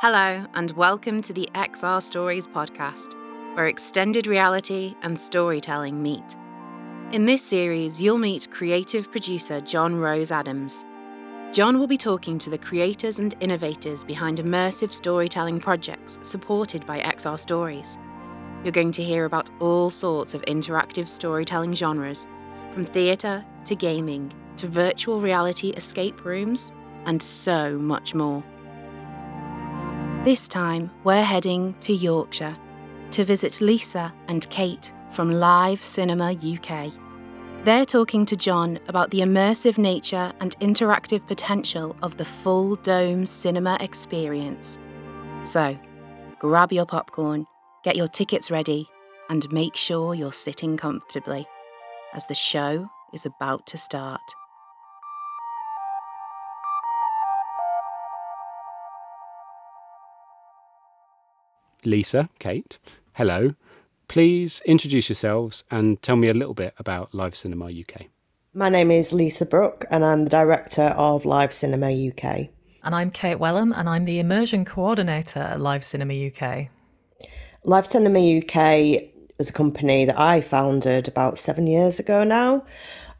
Hello, and welcome to the XR Stories podcast, where extended reality and storytelling meet. In this series, you'll meet creative producer John Rose Adams. John will be talking to the creators and innovators behind immersive storytelling projects supported by XR Stories. You're going to hear about all sorts of interactive storytelling genres, from theatre to gaming to virtual reality escape rooms, and so much more. This time, we're heading to Yorkshire to visit Lisa and Kate from Live Cinema UK. They're talking to John about the immersive nature and interactive potential of the full dome cinema experience. So, grab your popcorn, get your tickets ready, and make sure you're sitting comfortably, as the show is about to start. Lisa, Kate, hello. Please introduce yourselves and tell me a little bit about Live Cinema UK. My name is Lisa Brooke, and I'm the director of Live Cinema UK. And I'm Kate Wellham, and I'm the immersion coordinator at Live Cinema UK. Live Cinema UK is a company that I founded about seven years ago now.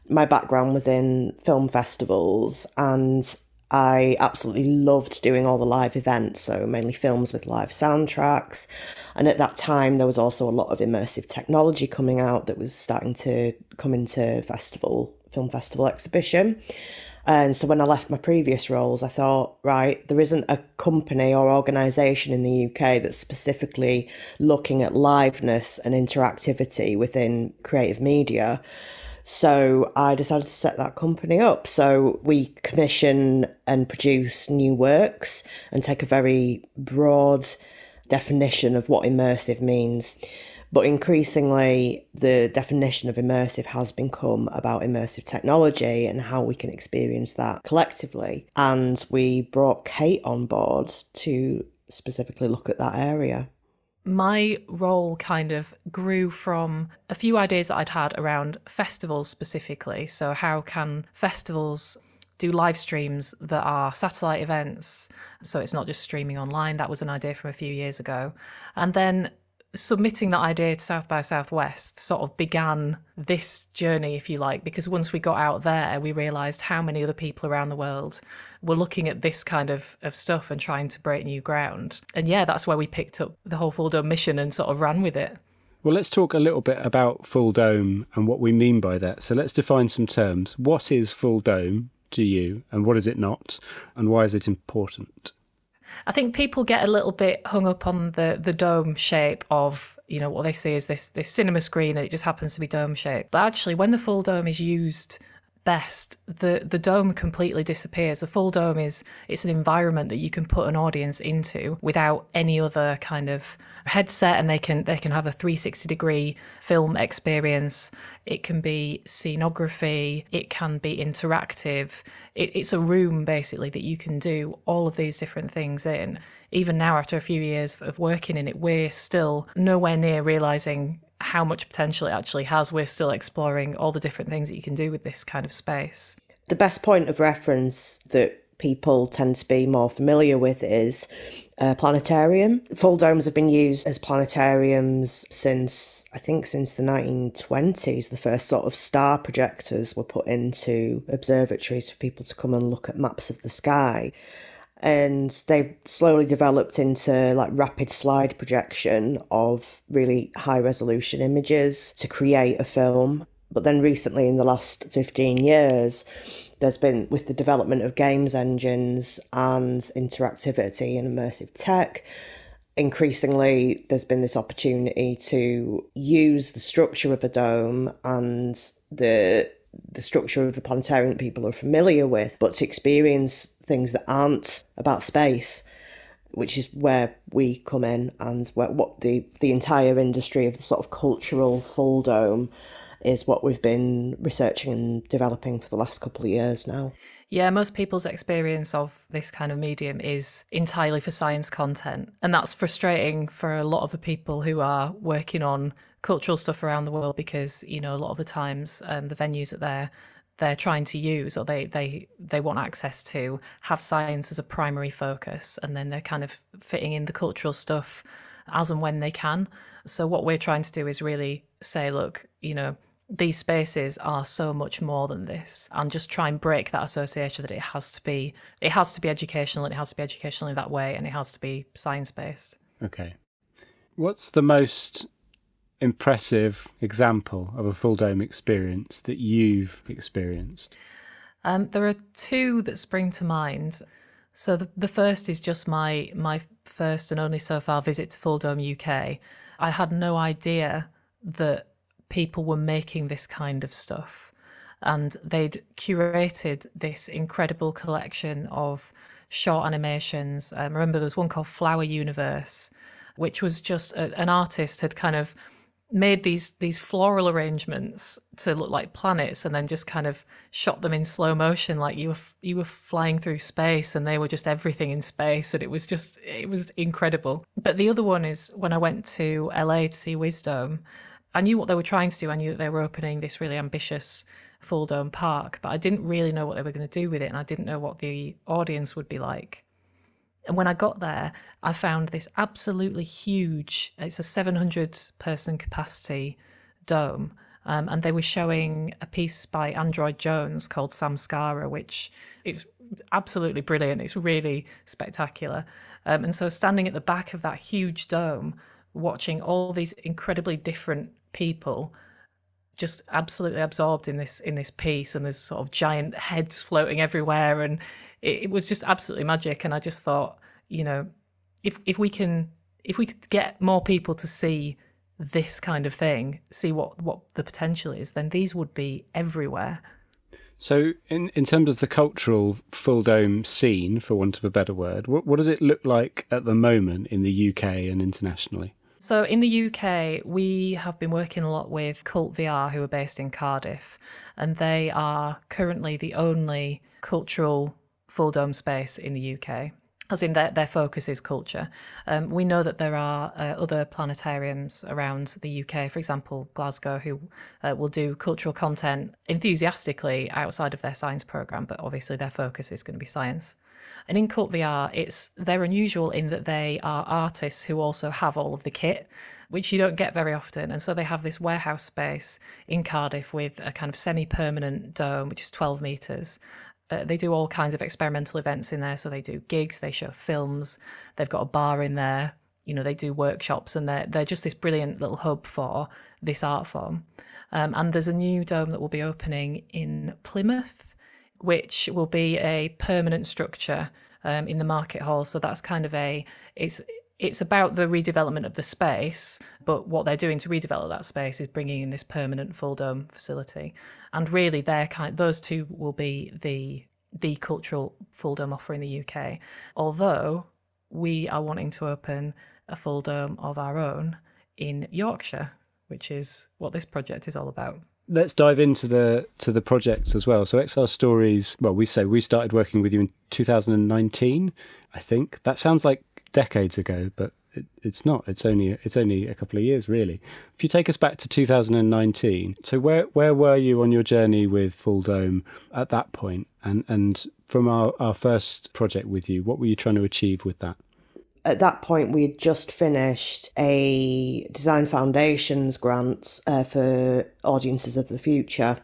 My background was in film festivals, and I absolutely loved doing all the live events, so mainly films with live soundtracks. And at that time, there was also a lot of immersive technology coming out that was starting to come into festival, film festival exhibition. And so when I left my previous roles, I thought, right, there isn't a company or organisation in the UK that's specifically looking at liveness and interactivity within creative media. So I decided to set that company up. So we commission and produce new works and take a very broad definition of what immersive means. But increasingly, the definition of immersive has become about immersive technology and how we can experience that collectively. And we brought Kate on board to specifically look at that area my role kind of grew from a few ideas that I'd had around festivals specifically. So, how can festivals do live streams that are satellite events? So, it's not just streaming online. That was an idea from a few years ago. And then submitting that idea to South by Southwest sort of began this journey, if you like, because once we got out there, we realised how many other people around the world were looking at this kind of, of stuff and trying to break new ground. And yeah, that's where we picked up the whole Full Dome mission and sort of ran with it. Well, let's talk a little bit about Full Dome and what we mean by that. So let's define some terms. What is Full Dome to you, and what is it not, and why is it important? I think people get a little bit hung up on the the dome shape of you know what they see is this this cinema screen and it just happens to be dome shaped. But actually, when the full dome is used best the the dome completely disappears. The full dome is it's an environment that you can put an audience into without any other kind of headset and they can they can have a 360 degree film experience. It can be scenography. It can be interactive. It, it's a room basically that you can do all of these different things in. Even now after a few years of working in it we're still nowhere near realizing how much potential it actually has. We're still exploring all the different things that you can do with this kind of space. The best point of reference that people tend to be more familiar with is a planetarium. Full domes have been used as planetariums since, I think, since the 1920s. The first sort of star projectors were put into observatories for people to come and look at maps of the sky and they slowly developed into like rapid slide projection of really high resolution images to create a film. But then recently in the last 15 years there's been with the development of games engines and interactivity and immersive tech increasingly there's been this opportunity to use the structure of a dome and the the structure of the planetarium that people are familiar with, but to experience things that aren't about space, which is where we come in and where, what the, the entire industry of the sort of cultural full dome is what we've been researching and developing for the last couple of years now. Yeah, most people's experience of this kind of medium is entirely for science content. And that's frustrating for a lot of the people who are working on cultural stuff around the world because, you know, a lot of the times um, the venues that they're they're trying to use or they they they want access to have science as a primary focus and then they're kind of fitting in the cultural stuff as and when they can. So what we're trying to do is really say look you know these spaces are so much more than this and just try and break that association that it has to be it has to be educational and it has to be educational in that way and it has to be science based okay. What's the most impressive example of a full dome experience that you've experienced um, there are two that spring to mind so the, the first is just my my first and only so far visit to full dome uk i had no idea that people were making this kind of stuff. And they'd curated this incredible collection of short animations. Um, remember, there was one called Flower Universe, which was just a, an artist had kind of made these these floral arrangements to look like planets and then just kind of shot them in slow motion like you were you were flying through space and they were just everything in space and it was just it was incredible but the other one is when i went to la to see Wisdome I knew what they were trying to do. I knew that they were opening this really ambitious full dome park, but I didn't really know what they were going to do with it, and I didn't know what the audience would be like. And when I got there, I found this absolutely huge, it's a 700 person capacity dome. Um, and they were showing a piece by Android Jones called Samskara, which is absolutely brilliant. It's really spectacular. Um, and so, standing at the back of that huge dome, watching all these incredibly different people just absolutely absorbed in this in this piece and there's sort of giant heads floating everywhere and it, it, was just absolutely magic. And i just thought you know if if we can if we could get more people to see this kind of thing see what what the potential is then these would be everywhere. So in in terms of the cultural full dome scene for want of a better word what, what does it look like at the moment in the uk and internationally? So in the UK, we have been working a lot with Cult VR, who are based in Cardiff, and they are currently the only cultural full dome space in the UK. As in, their, their focus is culture. Um, we know that there are uh, other planetariums around the UK, for example, Glasgow, who uh, will do cultural content enthusiastically outside of their science program, but obviously their focus is going to be science. And in Cult VR, it's they're unusual in that they are artists who also have all of the kit, which you don't get very often. And so they have this warehouse space in Cardiff with a kind of semi-permanent dome, which is 12 meters. Uh, they do all kinds of experimental events in there. So they do gigs, they show films, they've got a bar in there. You know, they do workshops, and they're they're just this brilliant little hub for this art form. Um, and there's a new dome that will be opening in Plymouth which will be a permanent structure um, in the market hall. So that's kind of a it's it's about the redevelopment of the space, but what they're doing to redevelop that space is bringing in this permanent full dome facility. And really, kind those two will be the the cultural full dome offer in the UK. Although we are wanting to open a full dome of our own in Yorkshire, which is what this project is all about let's dive into the to the projects as well. So XR Stories, well, we say we started working with you in 2019, I think. That sounds like decades ago, but it, it's not. It's only it's only a couple of years, really. If you take us back to 2019, so where where were you on your journey with Full Dome at that point, and and from our our first project with you, what were you trying to achieve with that? at that point, we had just finished a Design Foundations grant uh, for Audiences of the Future,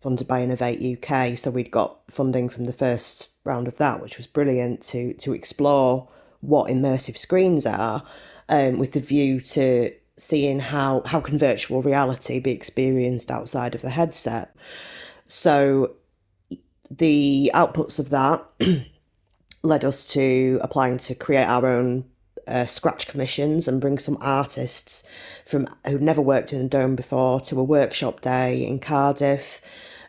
funded by Innovate UK. So we'd got funding from the first round of that, which was brilliant to to explore what immersive screens are, um, with the view to seeing how how can virtual reality be experienced outside of the headset. So the outputs of that. led us to applying to create our own uh, scratch commissions and bring some artists from who'd never worked in a dome before to a workshop day in Cardiff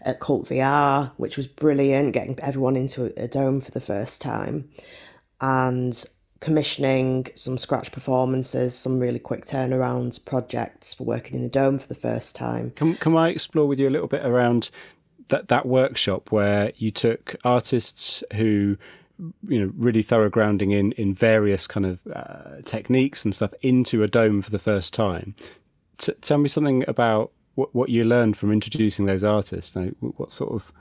at Cult VR, which was brilliant, getting everyone into a, a dome for the first time, and commissioning some scratch performances, some really quick turnarounds projects for working in the dome for the first time. Can can I explore with you a little bit around that that workshop where you took artists who you know really thorough grounding in in various kind of uh, techniques and stuff into a dome for the first time. T- tell me something about what what you learned from introducing those artists. Like, what sort of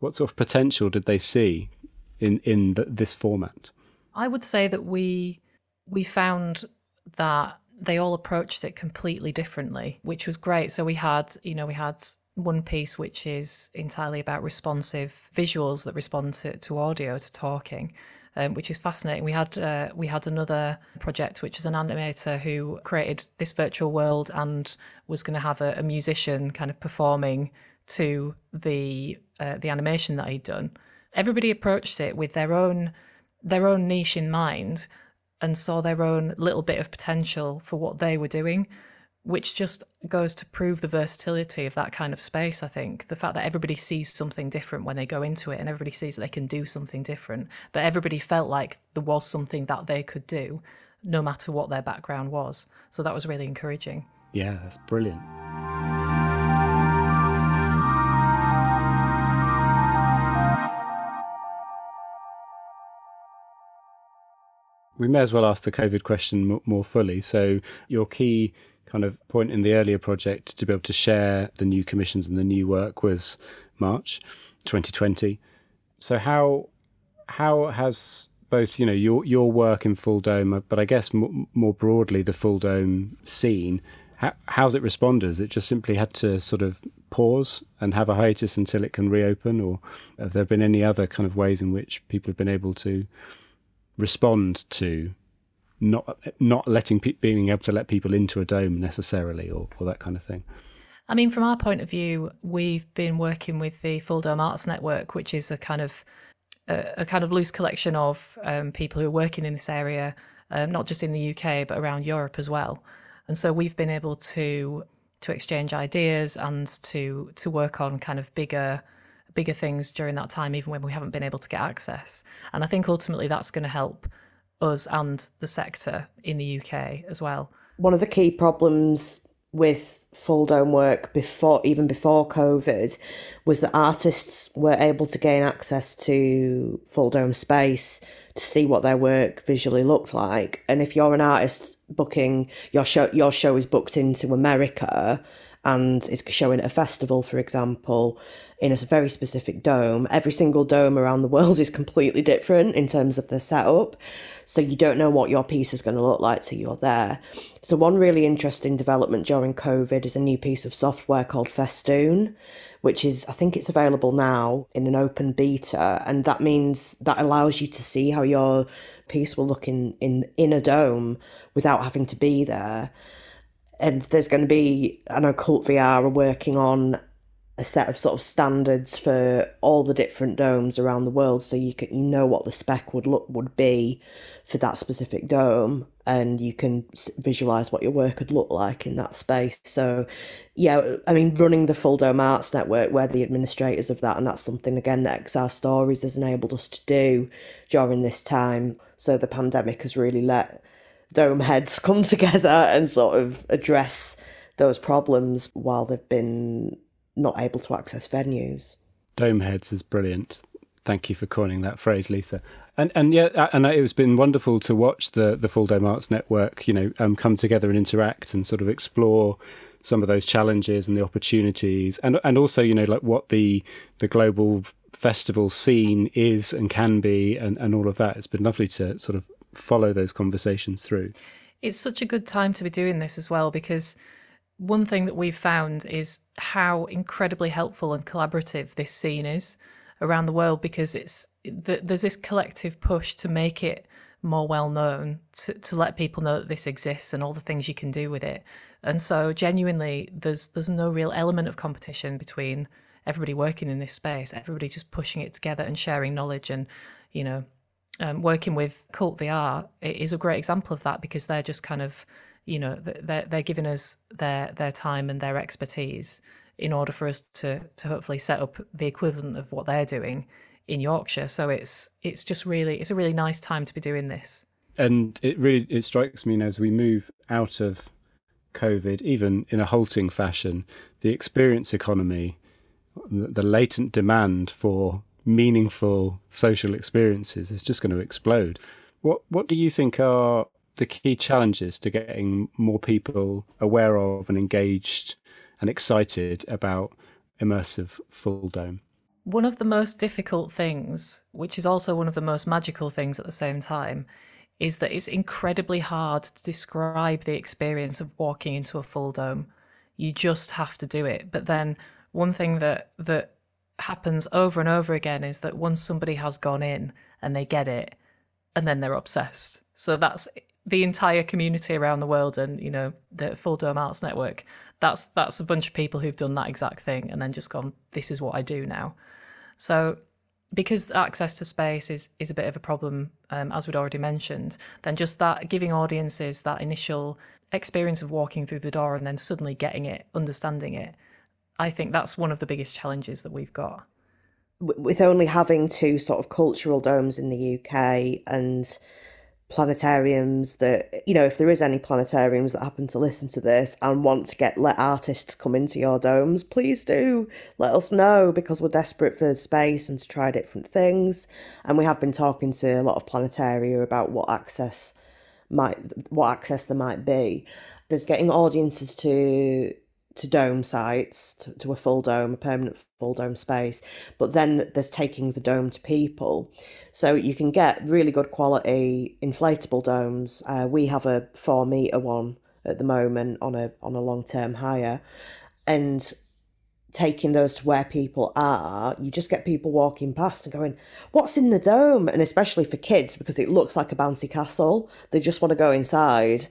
what sort of potential did they see in in the, this format? I would say that we we found that they all approached it completely differently, which was great. So we had, you know, we had one piece which is entirely about responsive visuals that respond to, to audio, to talking. Um, which is fascinating. We had uh, we had another project, which is an animator who created this virtual world and was going to have a, a, musician kind of performing to the uh, the animation that he'd done. Everybody approached it with their own their own niche in mind and saw their own little bit of potential for what they were doing, which just goes to prove the versatility of that kind of space. I think the fact that everybody sees something different when they go into it and everybody sees that they can do something different, but everybody felt like there was something that they could do no matter what their background was. So that was really encouraging. Yeah, that's brilliant. We may as well ask the COVID question more fully. So, your key kind of point in the earlier project to be able to share the new commissions and the new work was March 2020. So, how how has both you know your your work in Full Dome, uh, but I guess more broadly the Full Dome scene, how, how's it responded? Has it just simply had to sort of pause and have a hiatus until it can reopen, or have there been any other kind of ways in which people have been able to respond to not not letting being able to let people into a dome necessarily or, or that kind of thing I mean, from our point of view, we've been working with the Full Dome Arts Network, which is a kind of a, a kind of loose collection of um, people who are working in this area, um, not just in the UK but around Europe as well. And so we've been able to to exchange ideas and to to work on kind of bigger bigger things during that time, even when we haven't been able to get access. And I think ultimately that's going to help us and the sector in the UK as well. One of the key problems with full dome work before even before covid was that artists were able to gain access to full dome space to see what their work visually looked like and if you're an artist booking your show your show is booked into america and is showing at a festival for example in a very specific dome. Every single dome around the world is completely different in terms of the setup. So you don't know what your piece is going to look like till you're there. So, one really interesting development during COVID is a new piece of software called Festoon, which is, I think it's available now in an open beta. And that means that allows you to see how your piece will look in, in, in a dome without having to be there and there's going to be I know Cult VR are working on a set of sort of standards for all the different domes around the world so you can you know what the spec would look would be for that specific dome and you can visualize what your work would look like in that space. So yeah i mean running the full dome arts network we're the administrators of that and that's something again that xr stories has enabled us to do during this time. So the pandemic has really let dome heads come together and sort of address those problems while they've been not able to access venues. Domeheads is brilliant. Thank you for coining that phrase, Lisa. And and yeah, and it's been wonderful to watch the the Full Dome Arts Network, you know, um, come together and interact and sort of explore some of those challenges and the opportunities, and and also you know like what the the global festival scene is and can be, and and all of that. It's been lovely to sort of follow those conversations through. It's such a good time to be doing this as well because one thing that we've found is how incredibly helpful and collaborative this scene is around the world because it's there's this collective push to make it more well known to, to let people know that this exists and all the things you can do with it. And so genuinely there's there's no real element of competition between everybody working in this space everybody just pushing it together and sharing knowledge and you know um, working with cult vr is a great example of that because they're just kind of you know they're, they're giving us their their time and their expertise in order for us to to hopefully set up the equivalent of what they're doing in Yorkshire. So it's it's just really it's a really nice time to be doing this. And it really it strikes me as we move out of covid even in a halting fashion the experience economy the latent demand for meaningful social experiences is just going to explode. What what do you think are the key challenges to getting more people aware of and engaged and excited about immersive full dome? One of the most difficult things, which is also one of the most magical things at the same time, is that it's incredibly hard to describe the experience of walking into a full dome. You just have to do it. But then one thing that that happens over and over again is that once somebody has gone in and they get it and then they're obsessed. So that's the entire community around the world and you know the Full Dome Arts Network. That's that's a bunch of people who've done that exact thing and then just gone this is what I do now. So because access to space is is a bit of a problem, um, as we'd already mentioned, then just that giving audiences that initial experience of walking through the door and then suddenly getting it, understanding it, I think that's one of the biggest challenges that we've got. With only having two sort of cultural domes in the UK and planetariums that you know if there is any planetariums that happen to listen to this and want to get let artists come into your domes please do. Let us know because we're desperate for space and to try different things. And we have been talking to a lot of planetaria about what access might what access there might be. There's getting audiences to to dome sites, to, to a full dome, a permanent full dome space. But then there's taking the dome to people. So you can get really good quality inflatable domes. Uh, we have a four meter one at the moment on a on a long term hire, and taking those to where people are, you just get people walking past and going, "What's in the dome?" And especially for kids because it looks like a bouncy castle, they just want to go inside.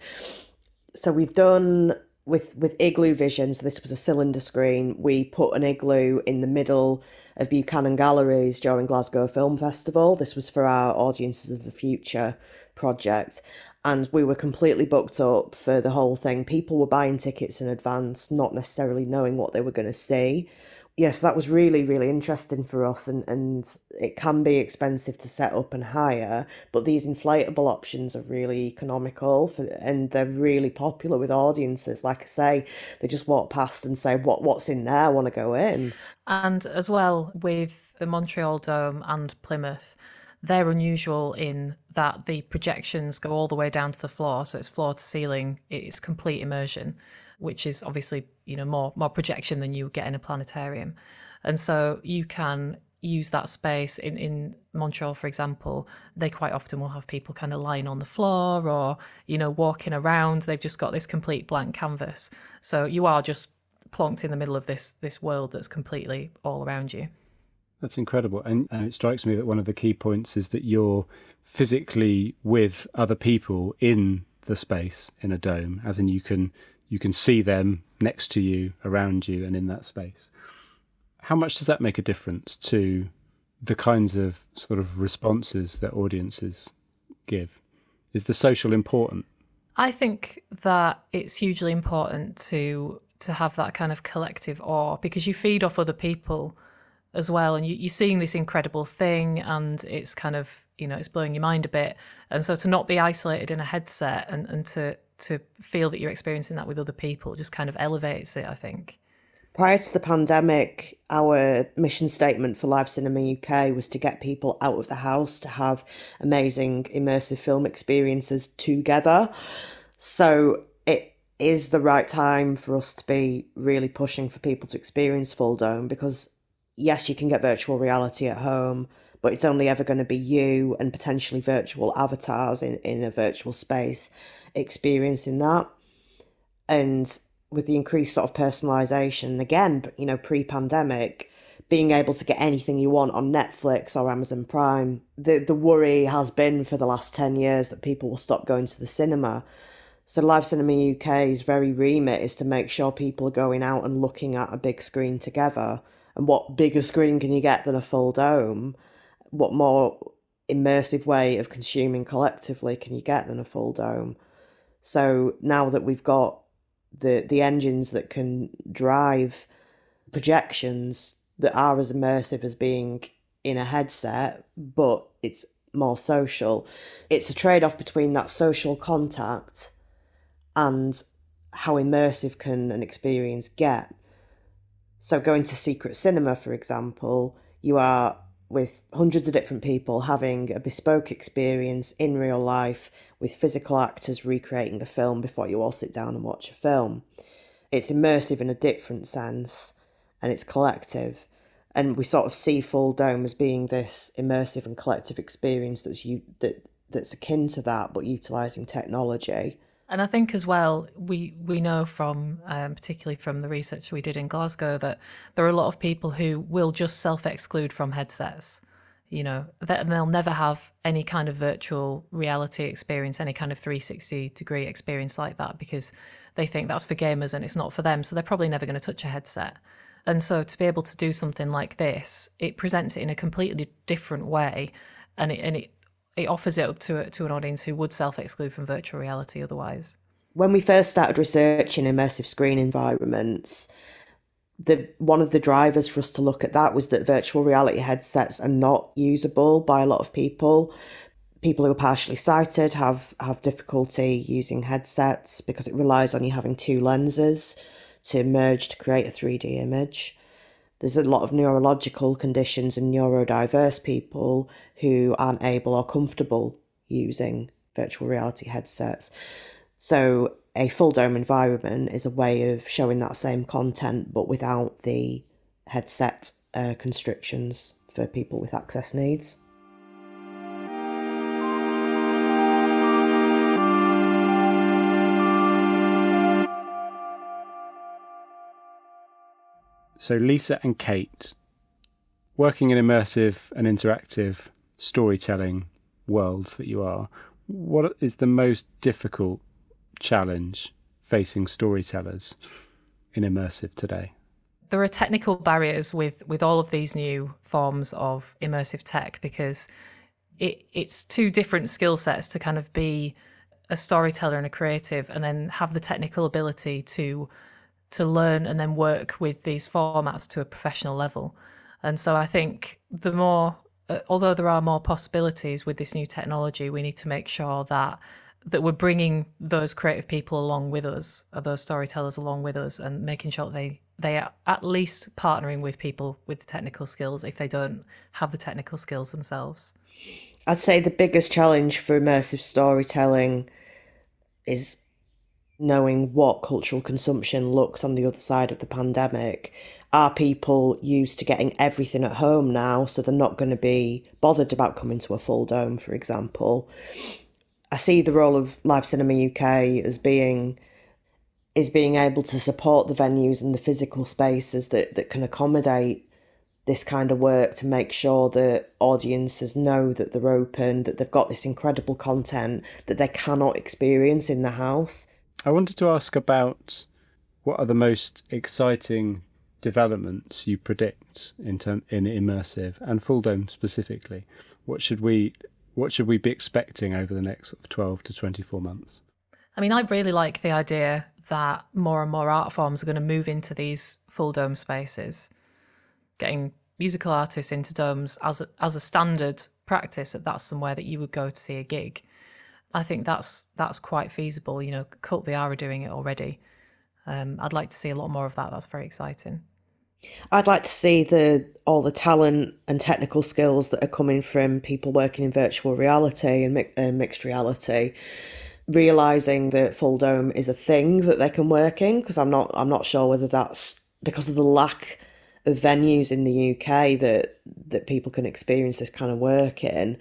So we've done with with igloo vision so this was a cylinder screen. We put an igloo in the middle of buchanan galleries during glasgow film festival. This was for our audiences of the future project. And we were completely booked up for the whole thing. People were buying tickets in advance not necessarily knowing what they were going to see yes, that was really, really interesting for us. And, and it can be expensive to set up and hire, but these inflatable options are really economical for, and they're really popular with audiences. Like I say, they just walk past and say, what, what's in there? I want to go in. And as well with the Montreal Dome and Plymouth, they're unusual in that the projections go all the way down to the floor. So it's floor to ceiling, it's complete immersion which is obviously you know more more projection than you get in a planetarium, and so you can use that space in in Montreal, for example. They quite often will have people kind of lying on the floor or you know walking around. They've just got this complete blank canvas, so you are just plonked in the middle of this this world that's completely all around you. That's incredible. And, and, it strikes me that one of the key points is that you're physically with other people in the space in a dome, as in you can you can see them next to you, around you, and in that space. How much does that make a difference to the kinds of sort of responses that audiences give? Is the social important? I think that it's hugely important to to have that kind of collective awe because you feed off other people as well and you, are seeing this incredible thing and it's kind of you know it's blowing your mind a bit and so to not be isolated in a headset and, and to to feel that you're experiencing that with other people just kind of elevates it, I think. Prior to the pandemic, our mission statement for Live Cinema UK was to get people out of the house to have amazing immersive film experiences together. So it is the right time for us to be really pushing for people to experience Full Dome because, yes, you can get virtual reality at home, but it's only ever going to be you and potentially virtual avatars in, in a virtual space experiencing that. And with the increased sort of personalization, again, you know, pre pandemic, being able to get anything you want on Netflix or Amazon Prime, the, the worry has been for the last 10 years that people will stop going to the cinema. So Live Cinema UK's very remit is to make sure people are going out and looking at a big screen together. And what bigger screen can you get than a full dome? What more immersive way of consuming collectively can you get than a full dome? So now that we've got the the engines that can drive projections that are as immersive as being in a headset, but it's more social. It's a trade off between that social contact and how immersive can an experience get. So, going to secret cinema, for example, you are with hundreds of different people having a bespoke experience in real life with physical actors recreating the film before you all sit down and watch a film. it's immersive in a different sense and it's collective and we sort of see full dome as being this immersive and collective experience that's you that that's akin to that but utilizing technology and I think as well, we we know from um, particularly from the research we did in Glasgow that there are a lot of people who will just self exclude from headsets. You know, that they'll never have any kind of virtual reality experience, any kind of 360 degree experience like that because they think that's for gamers and it's not for them. So they're probably never going to touch a headset. And so to be able to do something like this, it presents it in a completely different way, and it and it it offers it up to to an audience who would self exclude from virtual reality otherwise. When we first started researching immersive screen environments, the one of the drivers for us to look at that was that virtual reality headsets are not usable by a lot of people. People who are partially sighted have have difficulty using headsets because it relies on you having two lenses to merge to create a 3D image. There's a lot of neurological conditions and neurodiverse people who aren't able or comfortable using virtual reality headsets. So, a full dome environment is a way of showing that same content but without the headset uh, constrictions for people with access needs. So, Lisa and Kate, working in immersive and interactive storytelling worlds that you are, what is the most difficult challenge facing storytellers in immersive today? There are technical barriers with with all of these new forms of immersive tech because it, it's two different skill sets to kind of be a storyteller and a creative and then have the technical ability to to learn and then work with these formats to a professional level. And so I think the more uh, although there are more possibilities with this new technology, we need to make sure that that we're bringing those creative people along with us, or those storytellers along with us, and making sure they they are at least partnering with people with technical skills if they don't have the technical skills themselves. I'd say the biggest challenge for immersive storytelling is knowing what cultural consumption looks on the other side of the pandemic are people used to getting everything at home now, so they're not going to be bothered about coming to a full dome, for example. I see the role of Live Cinema UK as being is being able to support the venues and the physical spaces that, that can accommodate this kind of work to make sure that audiences know that they're open, that they've got this incredible content that they cannot experience in the house. I wanted to ask about what are the most exciting developments you predict in term in immersive and full dome specifically? What should we what should we be expecting over the next sort of 12 to 24 months? I mean, I really like the idea that more and more art forms are going to move into these full dome spaces, getting musical artists into domes as a, as a standard practice. That that's somewhere that you would go to see a gig. I think that's that's quite feasible. You know, Cult VR are doing it already. Um, I'd like to see a lot more of that. That's very exciting. I'd like to see the all the talent and technical skills that are coming from people working in virtual reality and mi- uh, mixed reality realizing that full dome is a thing that they can work in because I'm not I'm not sure whether that's because of the lack of venues in the UK that that people can experience this kind of work in.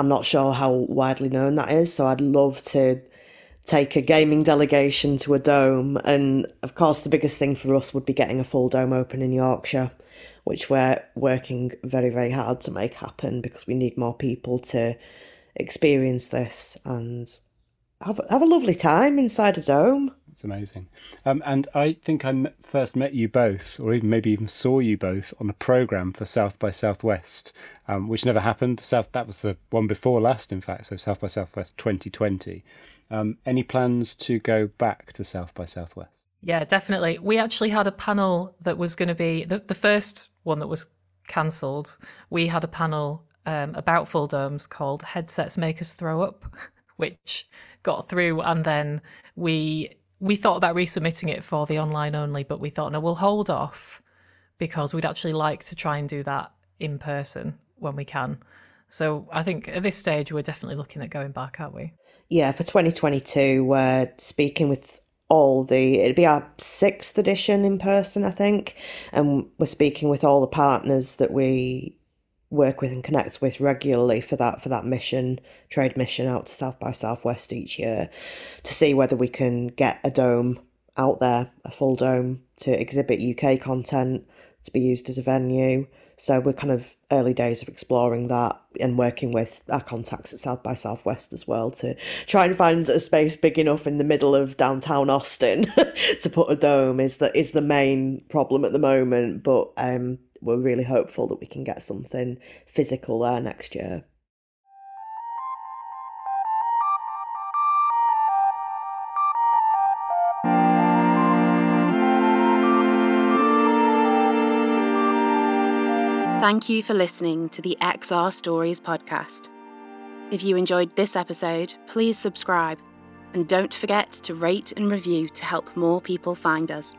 I'm not sure how widely known that is, so I'd love to take a gaming delegation to a dome. And of course, the biggest thing for us would be getting a full dome open in Yorkshire, which we're working very, very hard to make happen because we need more people to experience this and have, have a lovely time inside a dome. It's amazing. Um, and I think I first met you both, or even maybe even saw you both on a program for South by Southwest, um, which never happened. South that was the one before last, in fact. So South by Southwest 2020. Um, any plans to go back to South by Southwest? Yeah, definitely. We actually had a panel that was going to be the, the first one that was cancelled. We had a panel um, about full domes called Headsets Make Us Throw Up, which got through. And then we we thought about resubmitting it for the online only, but we thought, no, we'll hold off because we'd actually like to try and do that in person when we can. So I think at this stage, we're definitely looking at going back, aren't we? yeah, for 2022, we're speaking with all the it'd be our sixth edition in person, I think, and we're speaking with all the partners that we work with and connect with regularly for that for that mission trade mission out to South by Southwest each year to see whether we can get a dome out there, a full dome to exhibit UK content to be used as a venue. So we're kind of early days of exploring that and working with our contacts at South by Southwest as well to try and find a space big enough in the middle of downtown Austin to put a dome is the is the main problem at the moment. But um, we're really hopeful that we can get something physical there next year. Thank you for listening to the XR Stories podcast. If you enjoyed this episode, please subscribe and don't forget to rate and review to help more people find us.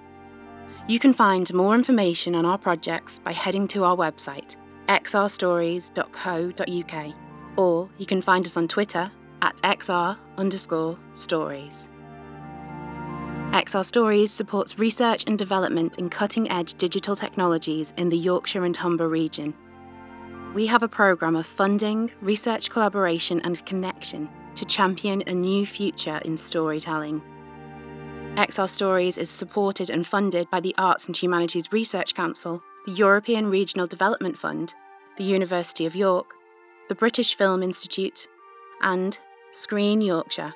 You can find more information on our projects by heading to our website, xrstories.co.uk, or you can find us on Twitter at xr underscore stories. XR Stories supports research and development in cutting edge digital technologies in the Yorkshire and Humber region. We have a programme of funding, research collaboration, and connection to champion a new future in storytelling. XR Stories is supported and funded by the Arts and Humanities Research Council, the European Regional Development Fund, the University of York, the British Film Institute, and Screen Yorkshire.